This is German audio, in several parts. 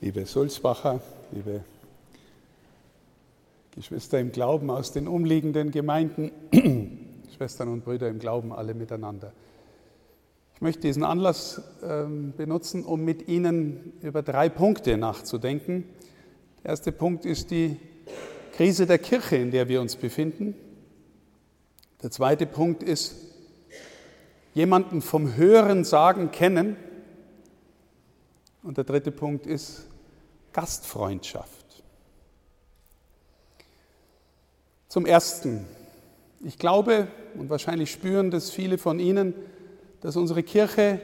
liebe Sulzbacher, liebe Geschwister im Glauben aus den umliegenden Gemeinden, Schwestern und Brüder im Glauben, alle miteinander. Ich möchte diesen Anlass ähm, benutzen, um mit Ihnen über drei Punkte nachzudenken. Der erste Punkt ist die Krise der Kirche, in der wir uns befinden. Der zweite Punkt ist jemanden vom Hören sagen kennen. Und der dritte Punkt ist Gastfreundschaft. Zum Ersten, ich glaube und wahrscheinlich spüren das viele von Ihnen, dass unsere Kirche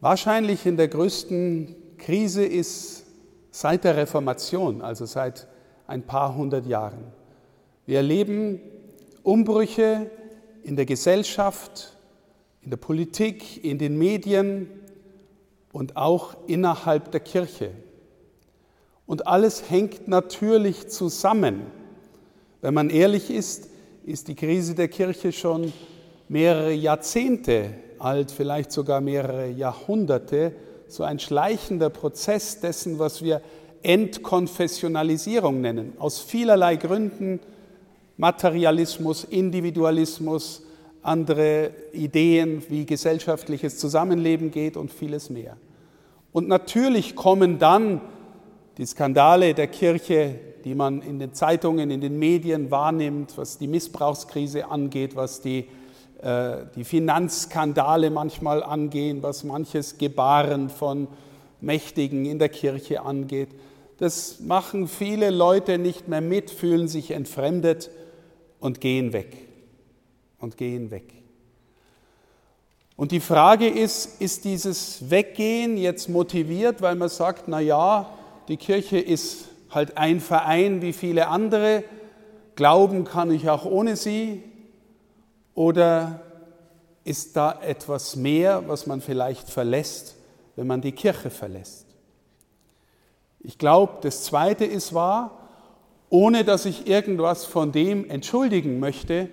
wahrscheinlich in der größten Krise ist seit der Reformation, also seit ein paar hundert Jahren. Wir erleben Umbrüche in der Gesellschaft, in der Politik, in den Medien, und auch innerhalb der Kirche. Und alles hängt natürlich zusammen. Wenn man ehrlich ist, ist die Krise der Kirche schon mehrere Jahrzehnte alt, vielleicht sogar mehrere Jahrhunderte, so ein schleichender Prozess dessen, was wir Entkonfessionalisierung nennen. Aus vielerlei Gründen, Materialismus, Individualismus, andere Ideen, wie gesellschaftliches Zusammenleben geht und vieles mehr. Und natürlich kommen dann die Skandale der Kirche, die man in den Zeitungen, in den Medien wahrnimmt, was die Missbrauchskrise angeht, was die, äh, die Finanzskandale manchmal angehen, was manches Gebaren von Mächtigen in der Kirche angeht. Das machen viele Leute nicht mehr mit, fühlen sich entfremdet und gehen weg und gehen weg. Und die Frage ist, ist dieses Weggehen jetzt motiviert, weil man sagt, na ja, die Kirche ist halt ein Verein wie viele andere, glauben kann ich auch ohne sie, oder ist da etwas mehr, was man vielleicht verlässt, wenn man die Kirche verlässt? Ich glaube, das Zweite ist wahr, ohne dass ich irgendwas von dem entschuldigen möchte,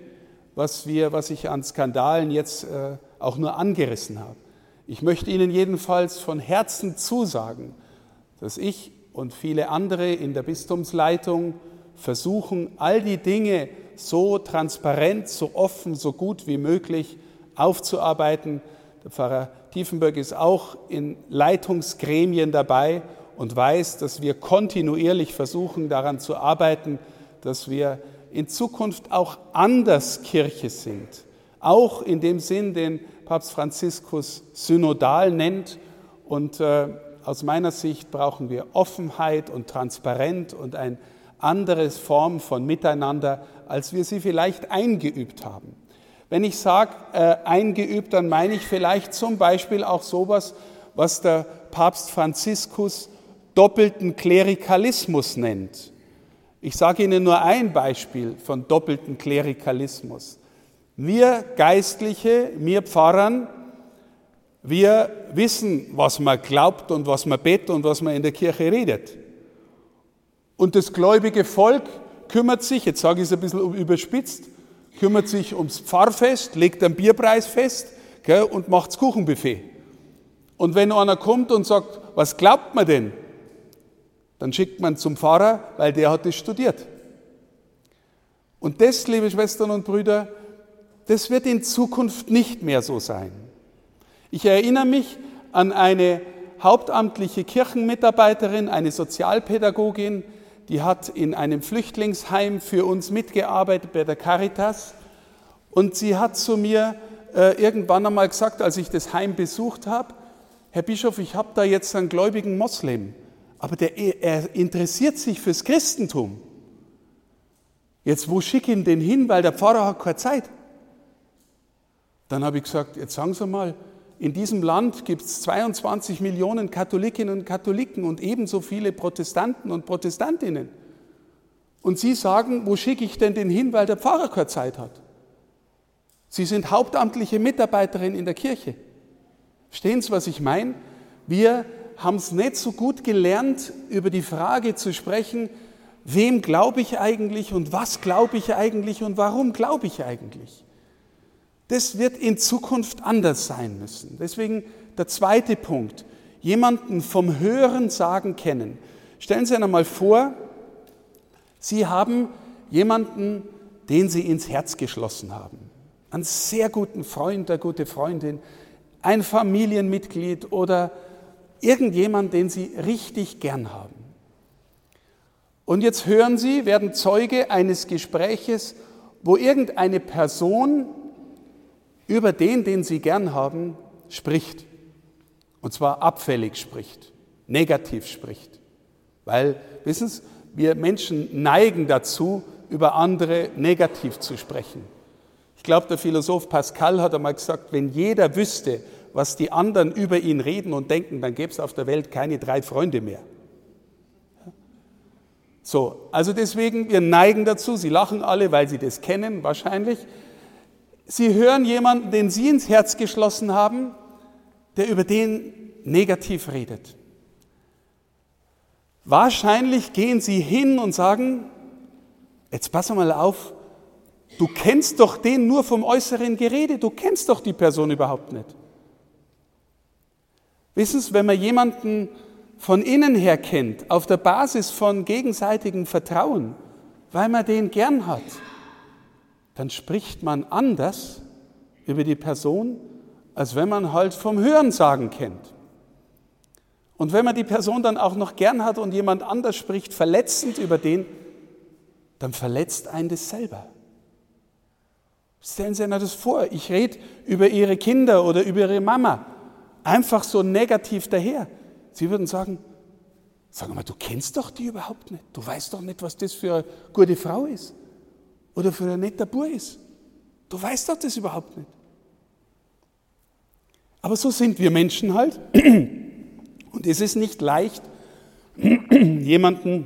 was, wir, was ich an Skandalen jetzt äh, auch nur angerissen habe. Ich möchte Ihnen jedenfalls von Herzen zusagen, dass ich und viele andere in der Bistumsleitung versuchen, all die Dinge so transparent, so offen, so gut wie möglich aufzuarbeiten. Der Pfarrer Tiefenberg ist auch in Leitungsgremien dabei und weiß, dass wir kontinuierlich versuchen, daran zu arbeiten, dass wir in Zukunft auch anders Kirche sind. Auch in dem Sinn, den Papst Franziskus synodal nennt. Und äh, aus meiner Sicht brauchen wir Offenheit und Transparenz und eine andere Form von Miteinander, als wir sie vielleicht eingeübt haben. Wenn ich sage äh, eingeübt, dann meine ich vielleicht zum Beispiel auch sowas, was der Papst Franziskus doppelten Klerikalismus nennt. Ich sage Ihnen nur ein Beispiel von doppelten Klerikalismus. Wir Geistliche, wir Pfarrern, wir wissen, was man glaubt und was man betet und was man in der Kirche redet. Und das gläubige Volk kümmert sich, jetzt sage ich es ein bisschen überspitzt, kümmert sich ums Pfarrfest, legt einen Bierpreis fest gell, und macht das Kuchenbuffet. Und wenn einer kommt und sagt, was glaubt man denn? Dann schickt man zum Pfarrer, weil der hat es studiert. Und das, liebe Schwestern und Brüder, das wird in Zukunft nicht mehr so sein. Ich erinnere mich an eine hauptamtliche Kirchenmitarbeiterin, eine Sozialpädagogin, die hat in einem Flüchtlingsheim für uns mitgearbeitet bei der Caritas. Und sie hat zu mir äh, irgendwann einmal gesagt, als ich das Heim besucht habe, Herr Bischof, ich habe da jetzt einen gläubigen Moslem aber der, er interessiert sich fürs Christentum. Jetzt, wo schicke ich ihn denn hin, weil der Pfarrer hat keine Zeit? Dann habe ich gesagt, jetzt sagen Sie mal, in diesem Land gibt es 22 Millionen Katholikinnen und Katholiken und ebenso viele Protestanten und Protestantinnen. Und Sie sagen, wo schicke ich denn den hin, weil der Pfarrer keine Zeit hat? Sie sind hauptamtliche Mitarbeiterin in der Kirche. Verstehen Sie, was ich meine? Wir haben es nicht so gut gelernt, über die Frage zu sprechen, wem glaube ich eigentlich und was glaube ich eigentlich und warum glaube ich eigentlich. Das wird in Zukunft anders sein müssen. Deswegen der zweite Punkt. jemanden vom Hören sagen kennen. Stellen Sie einmal vor, Sie haben jemanden, den Sie ins Herz geschlossen haben. Einen sehr guten Freund, eine gute Freundin, ein Familienmitglied oder irgendjemand, den Sie richtig gern haben. Und jetzt hören Sie, werden Zeuge eines Gespräches, wo irgendeine Person über den, den Sie gern haben, spricht. Und zwar abfällig spricht, negativ spricht. Weil, wissen Sie, wir Menschen neigen dazu, über andere negativ zu sprechen. Ich glaube, der Philosoph Pascal hat einmal gesagt, wenn jeder wüsste, was die anderen über ihn reden und denken, dann gäbe es auf der Welt keine drei Freunde mehr. So, also deswegen, wir neigen dazu, Sie lachen alle, weil Sie das kennen, wahrscheinlich. Sie hören jemanden, den Sie ins Herz geschlossen haben, der über den negativ redet. Wahrscheinlich gehen Sie hin und sagen, jetzt pass mal auf, du kennst doch den nur vom äußeren Gerede, du kennst doch die Person überhaupt nicht. Wissen Sie, wenn man jemanden von innen her kennt, auf der Basis von gegenseitigem Vertrauen, weil man den gern hat, dann spricht man anders über die Person, als wenn man halt vom Hörensagen kennt. Und wenn man die Person dann auch noch gern hat und jemand anders spricht verletzend über den, dann verletzt einen das selber. Stellen Sie sich das vor, ich rede über Ihre Kinder oder über Ihre Mama, einfach so negativ daher. Sie würden sagen, sag mal, du kennst doch die überhaupt nicht. Du weißt doch nicht, was das für eine gute Frau ist oder für ein netter Bub ist. Du weißt doch das überhaupt nicht. Aber so sind wir Menschen halt. Und es ist nicht leicht, jemanden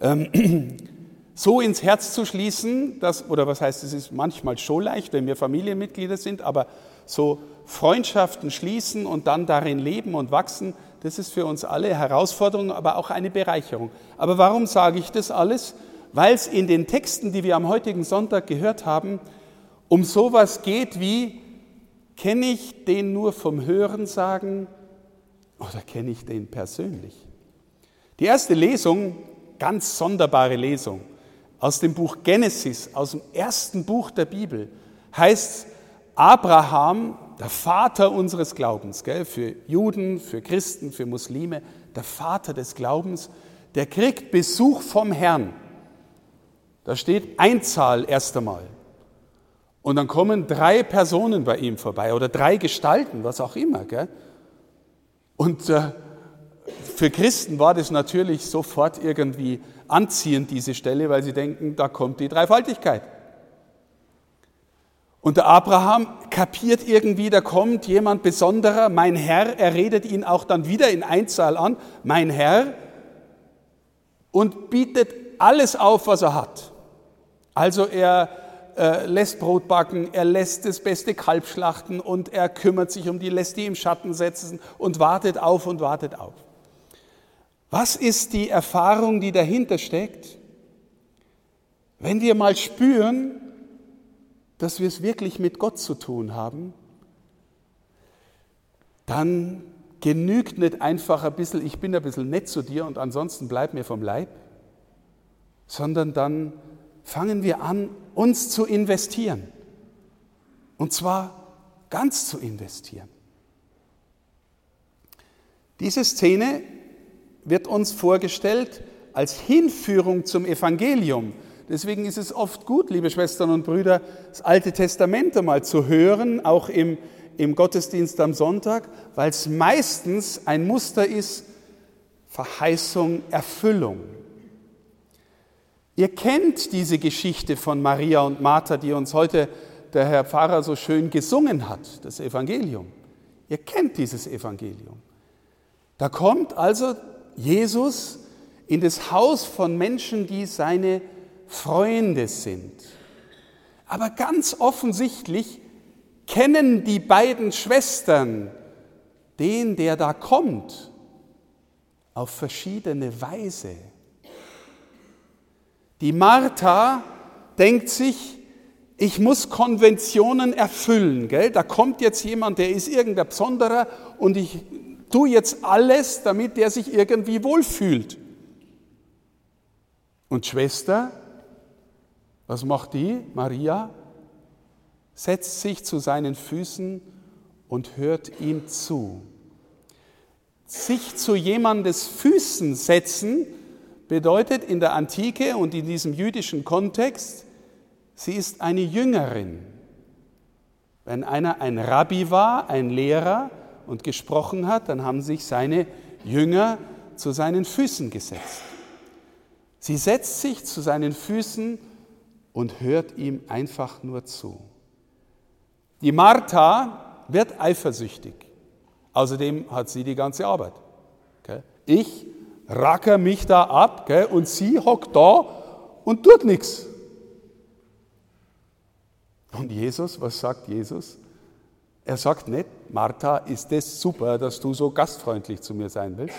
ähm, so ins Herz zu schließen, dass, oder was heißt, es ist manchmal schon leicht, wenn wir Familienmitglieder sind, aber so Freundschaften schließen und dann darin leben und wachsen, das ist für uns alle Herausforderung, aber auch eine Bereicherung. Aber warum sage ich das alles? Weil es in den Texten, die wir am heutigen Sonntag gehört haben, um sowas geht wie, kenne ich den nur vom Hören sagen oder kenne ich den persönlich? Die erste Lesung, ganz sonderbare Lesung, aus dem Buch Genesis, aus dem ersten Buch der Bibel, heißt Abraham der Vater unseres Glaubens, gell? für Juden, für Christen, für Muslime, der Vater des Glaubens, der kriegt Besuch vom Herrn. Da steht Einzahl erst einmal. Und dann kommen drei Personen bei ihm vorbei oder drei Gestalten, was auch immer. Gell? Und äh, für Christen war das natürlich sofort irgendwie anziehend, diese Stelle, weil sie denken, da kommt die Dreifaltigkeit. Und der Abraham kapiert irgendwie, da kommt jemand Besonderer, mein Herr, er redet ihn auch dann wieder in Einzahl an, mein Herr, und bietet alles auf, was er hat. Also er äh, lässt Brot backen, er lässt das beste Kalb schlachten und er kümmert sich um die, lässt die im Schatten setzen und wartet auf und wartet auf. Was ist die Erfahrung, die dahinter steckt? Wenn wir mal spüren, dass wir es wirklich mit Gott zu tun haben, dann genügt nicht einfach ein bisschen, ich bin ein bisschen nett zu dir und ansonsten bleib mir vom Leib, sondern dann fangen wir an, uns zu investieren. Und zwar ganz zu investieren. Diese Szene wird uns vorgestellt als Hinführung zum Evangelium. Deswegen ist es oft gut, liebe Schwestern und Brüder, das Alte Testament einmal zu hören, auch im, im Gottesdienst am Sonntag, weil es meistens ein Muster ist, Verheißung, Erfüllung. Ihr kennt diese Geschichte von Maria und Martha, die uns heute der Herr Pfarrer so schön gesungen hat, das Evangelium. Ihr kennt dieses Evangelium. Da kommt also Jesus in das Haus von Menschen, die seine Freunde sind. Aber ganz offensichtlich kennen die beiden Schwestern den, der da kommt, auf verschiedene Weise. Die Martha denkt sich, ich muss Konventionen erfüllen. Gell? Da kommt jetzt jemand, der ist irgendein Besonderer und ich tu jetzt alles, damit der sich irgendwie wohlfühlt. Und Schwester, was macht die, Maria? Setzt sich zu seinen Füßen und hört ihm zu. Sich zu jemandes Füßen setzen bedeutet in der Antike und in diesem jüdischen Kontext, sie ist eine Jüngerin. Wenn einer ein Rabbi war, ein Lehrer und gesprochen hat, dann haben sich seine Jünger zu seinen Füßen gesetzt. Sie setzt sich zu seinen Füßen und hört ihm einfach nur zu. Die Martha wird eifersüchtig. Außerdem hat sie die ganze Arbeit. Ich racker mich da ab und sie hockt da und tut nichts. Und Jesus, was sagt Jesus? Er sagt nicht, Martha, ist es super, dass du so gastfreundlich zu mir sein willst.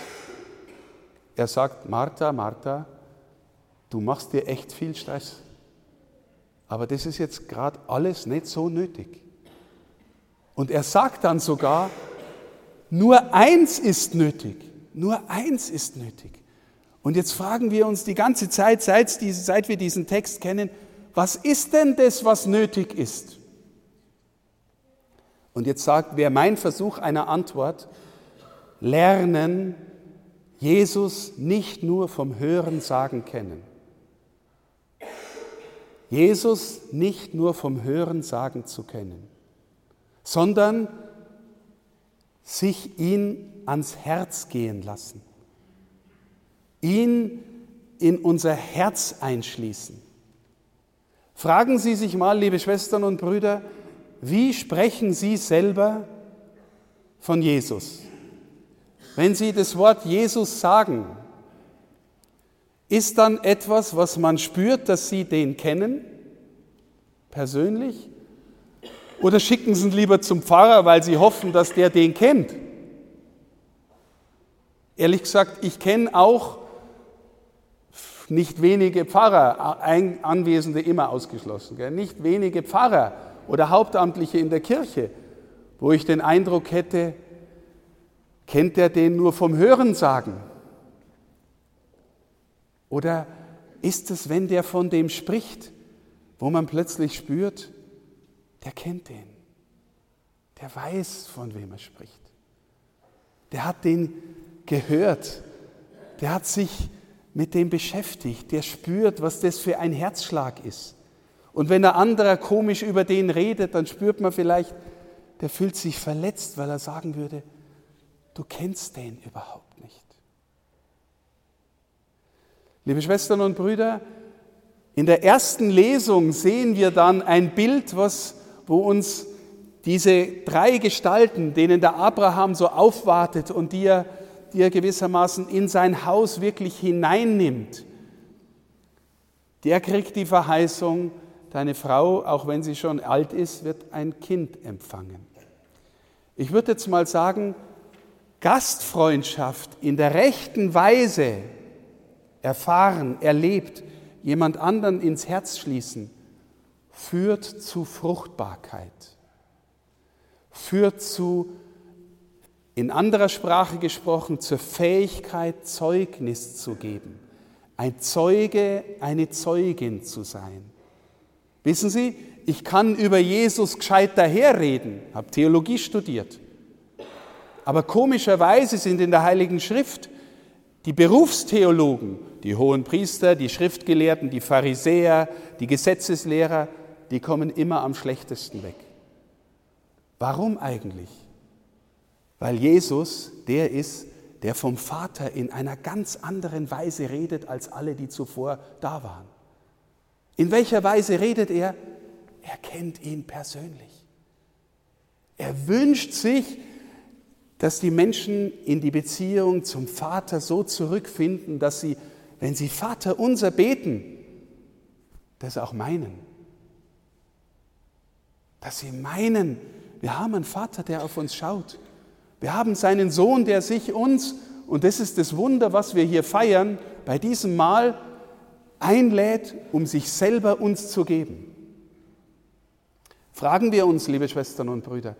Er sagt, Martha, Martha, du machst dir echt viel Stress. Aber das ist jetzt gerade alles nicht so nötig. Und er sagt dann sogar, nur eins ist nötig. Nur eins ist nötig. Und jetzt fragen wir uns die ganze Zeit, seit, seit wir diesen Text kennen, was ist denn das, was nötig ist? Und jetzt sagt, wer mein Versuch einer Antwort, lernen, Jesus nicht nur vom Hören sagen kennen. Jesus nicht nur vom Hören sagen zu kennen, sondern sich ihn ans Herz gehen lassen, ihn in unser Herz einschließen. Fragen Sie sich mal, liebe Schwestern und Brüder, wie sprechen Sie selber von Jesus? Wenn Sie das Wort Jesus sagen, ist dann etwas, was man spürt, dass Sie den kennen, persönlich? Oder schicken Sie ihn lieber zum Pfarrer, weil Sie hoffen, dass der den kennt? Ehrlich gesagt, ich kenne auch nicht wenige Pfarrer, Anwesende immer ausgeschlossen, gell? nicht wenige Pfarrer oder Hauptamtliche in der Kirche, wo ich den Eindruck hätte, kennt er den nur vom Hören sagen? Oder ist es, wenn der von dem spricht, wo man plötzlich spürt, der kennt den, der weiß, von wem er spricht, der hat den gehört, der hat sich mit dem beschäftigt, der spürt, was das für ein Herzschlag ist. Und wenn der andere komisch über den redet, dann spürt man vielleicht, der fühlt sich verletzt, weil er sagen würde, du kennst den überhaupt nicht. Liebe Schwestern und Brüder, in der ersten Lesung sehen wir dann ein Bild, was, wo uns diese drei Gestalten, denen der Abraham so aufwartet und die er die er gewissermaßen in sein Haus wirklich hineinnimmt, der kriegt die Verheißung, deine Frau, auch wenn sie schon alt ist, wird ein Kind empfangen. Ich würde jetzt mal sagen, Gastfreundschaft in der rechten Weise erfahren, erlebt, jemand anderen ins Herz schließen, führt zu Fruchtbarkeit, führt zu in anderer Sprache gesprochen, zur Fähigkeit, Zeugnis zu geben. Ein Zeuge, eine Zeugin zu sein. Wissen Sie, ich kann über Jesus gescheit daherreden, habe Theologie studiert. Aber komischerweise sind in der Heiligen Schrift die Berufstheologen, die hohen Priester, die Schriftgelehrten, die Pharisäer, die Gesetzeslehrer, die kommen immer am schlechtesten weg. Warum eigentlich? weil Jesus der ist, der vom Vater in einer ganz anderen Weise redet als alle, die zuvor da waren. In welcher Weise redet er? Er kennt ihn persönlich. Er wünscht sich, dass die Menschen in die Beziehung zum Vater so zurückfinden, dass sie, wenn sie Vater unser beten, das auch meinen. Dass sie meinen, wir haben einen Vater, der auf uns schaut. Wir haben seinen Sohn, der sich uns, und das ist das Wunder, was wir hier feiern, bei diesem Mal einlädt, um sich selber uns zu geben. Fragen wir uns, liebe Schwestern und Brüder,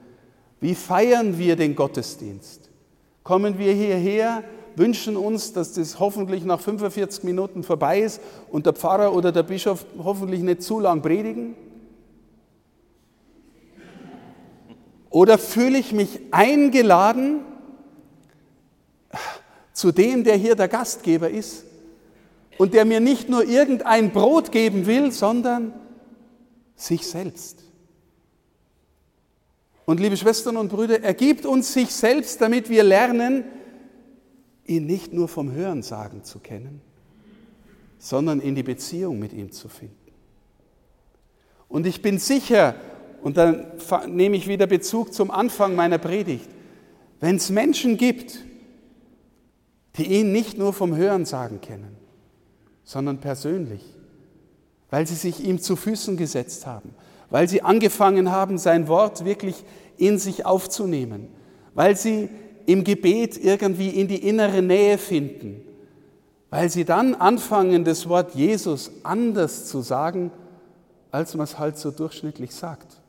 wie feiern wir den Gottesdienst? Kommen wir hierher, wünschen uns, dass das hoffentlich nach 45 Minuten vorbei ist und der Pfarrer oder der Bischof hoffentlich nicht zu lang predigen? Oder fühle ich mich eingeladen zu dem, der hier der Gastgeber ist und der mir nicht nur irgendein Brot geben will, sondern sich selbst? Und liebe Schwestern und Brüder, er gibt uns sich selbst, damit wir lernen, ihn nicht nur vom Hören sagen zu kennen, sondern in die Beziehung mit ihm zu finden. Und ich bin sicher, und dann nehme ich wieder Bezug zum Anfang meiner Predigt, wenn es Menschen gibt, die ihn nicht nur vom Hören sagen kennen, sondern persönlich, weil sie sich ihm zu Füßen gesetzt haben, weil sie angefangen haben, sein Wort wirklich in sich aufzunehmen, weil sie im Gebet irgendwie in die innere Nähe finden, weil sie dann anfangen, das Wort Jesus anders zu sagen, als man es halt so durchschnittlich sagt.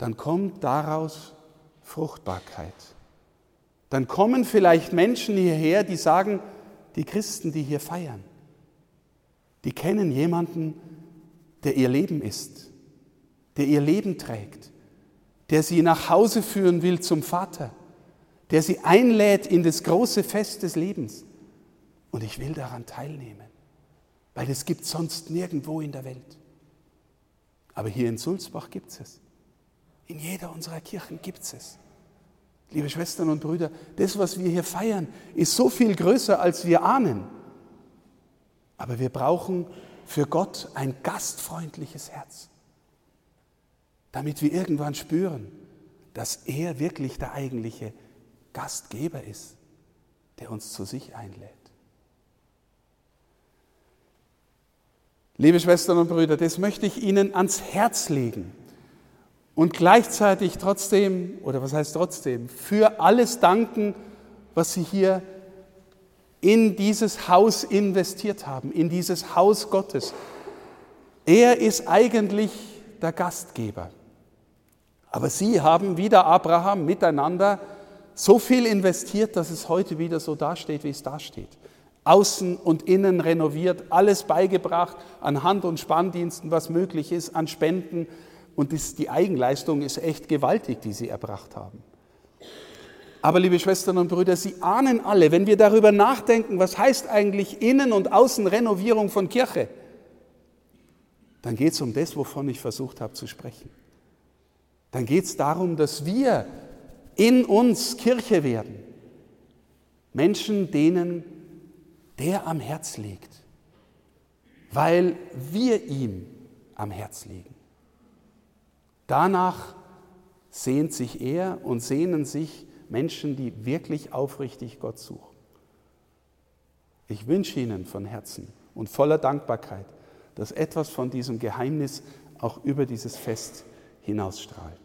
Dann kommt daraus Fruchtbarkeit. Dann kommen vielleicht Menschen hierher, die sagen, die Christen, die hier feiern, die kennen jemanden, der ihr Leben ist, der ihr Leben trägt, der sie nach Hause führen will zum Vater, der sie einlädt in das große Fest des Lebens. Und ich will daran teilnehmen, weil es gibt sonst nirgendwo in der Welt. Aber hier in Sulzbach gibt es es. In jeder unserer Kirchen gibt es es. Liebe Schwestern und Brüder, das, was wir hier feiern, ist so viel größer, als wir ahnen. Aber wir brauchen für Gott ein gastfreundliches Herz, damit wir irgendwann spüren, dass er wirklich der eigentliche Gastgeber ist, der uns zu sich einlädt. Liebe Schwestern und Brüder, das möchte ich Ihnen ans Herz legen und gleichzeitig trotzdem, oder was heißt trotzdem, für alles danken, was Sie hier in dieses Haus investiert haben, in dieses Haus Gottes. Er ist eigentlich der Gastgeber. Aber Sie haben wieder Abraham miteinander so viel investiert, dass es heute wieder so dasteht, wie es dasteht. Außen und innen renoviert, alles beigebracht an Hand- und Spanndiensten, was möglich ist, an Spenden. Und die Eigenleistung ist echt gewaltig, die sie erbracht haben. Aber liebe Schwestern und Brüder, Sie ahnen alle, wenn wir darüber nachdenken, was heißt eigentlich Innen- und Außenrenovierung von Kirche, dann geht es um das, wovon ich versucht habe zu sprechen. Dann geht es darum, dass wir in uns Kirche werden. Menschen, denen der am Herz liegt, weil wir ihm am Herz liegen. Danach sehnt sich er und sehnen sich Menschen, die wirklich aufrichtig Gott suchen. Ich wünsche Ihnen von Herzen und voller Dankbarkeit, dass etwas von diesem Geheimnis auch über dieses Fest hinausstrahlt.